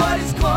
what is going on?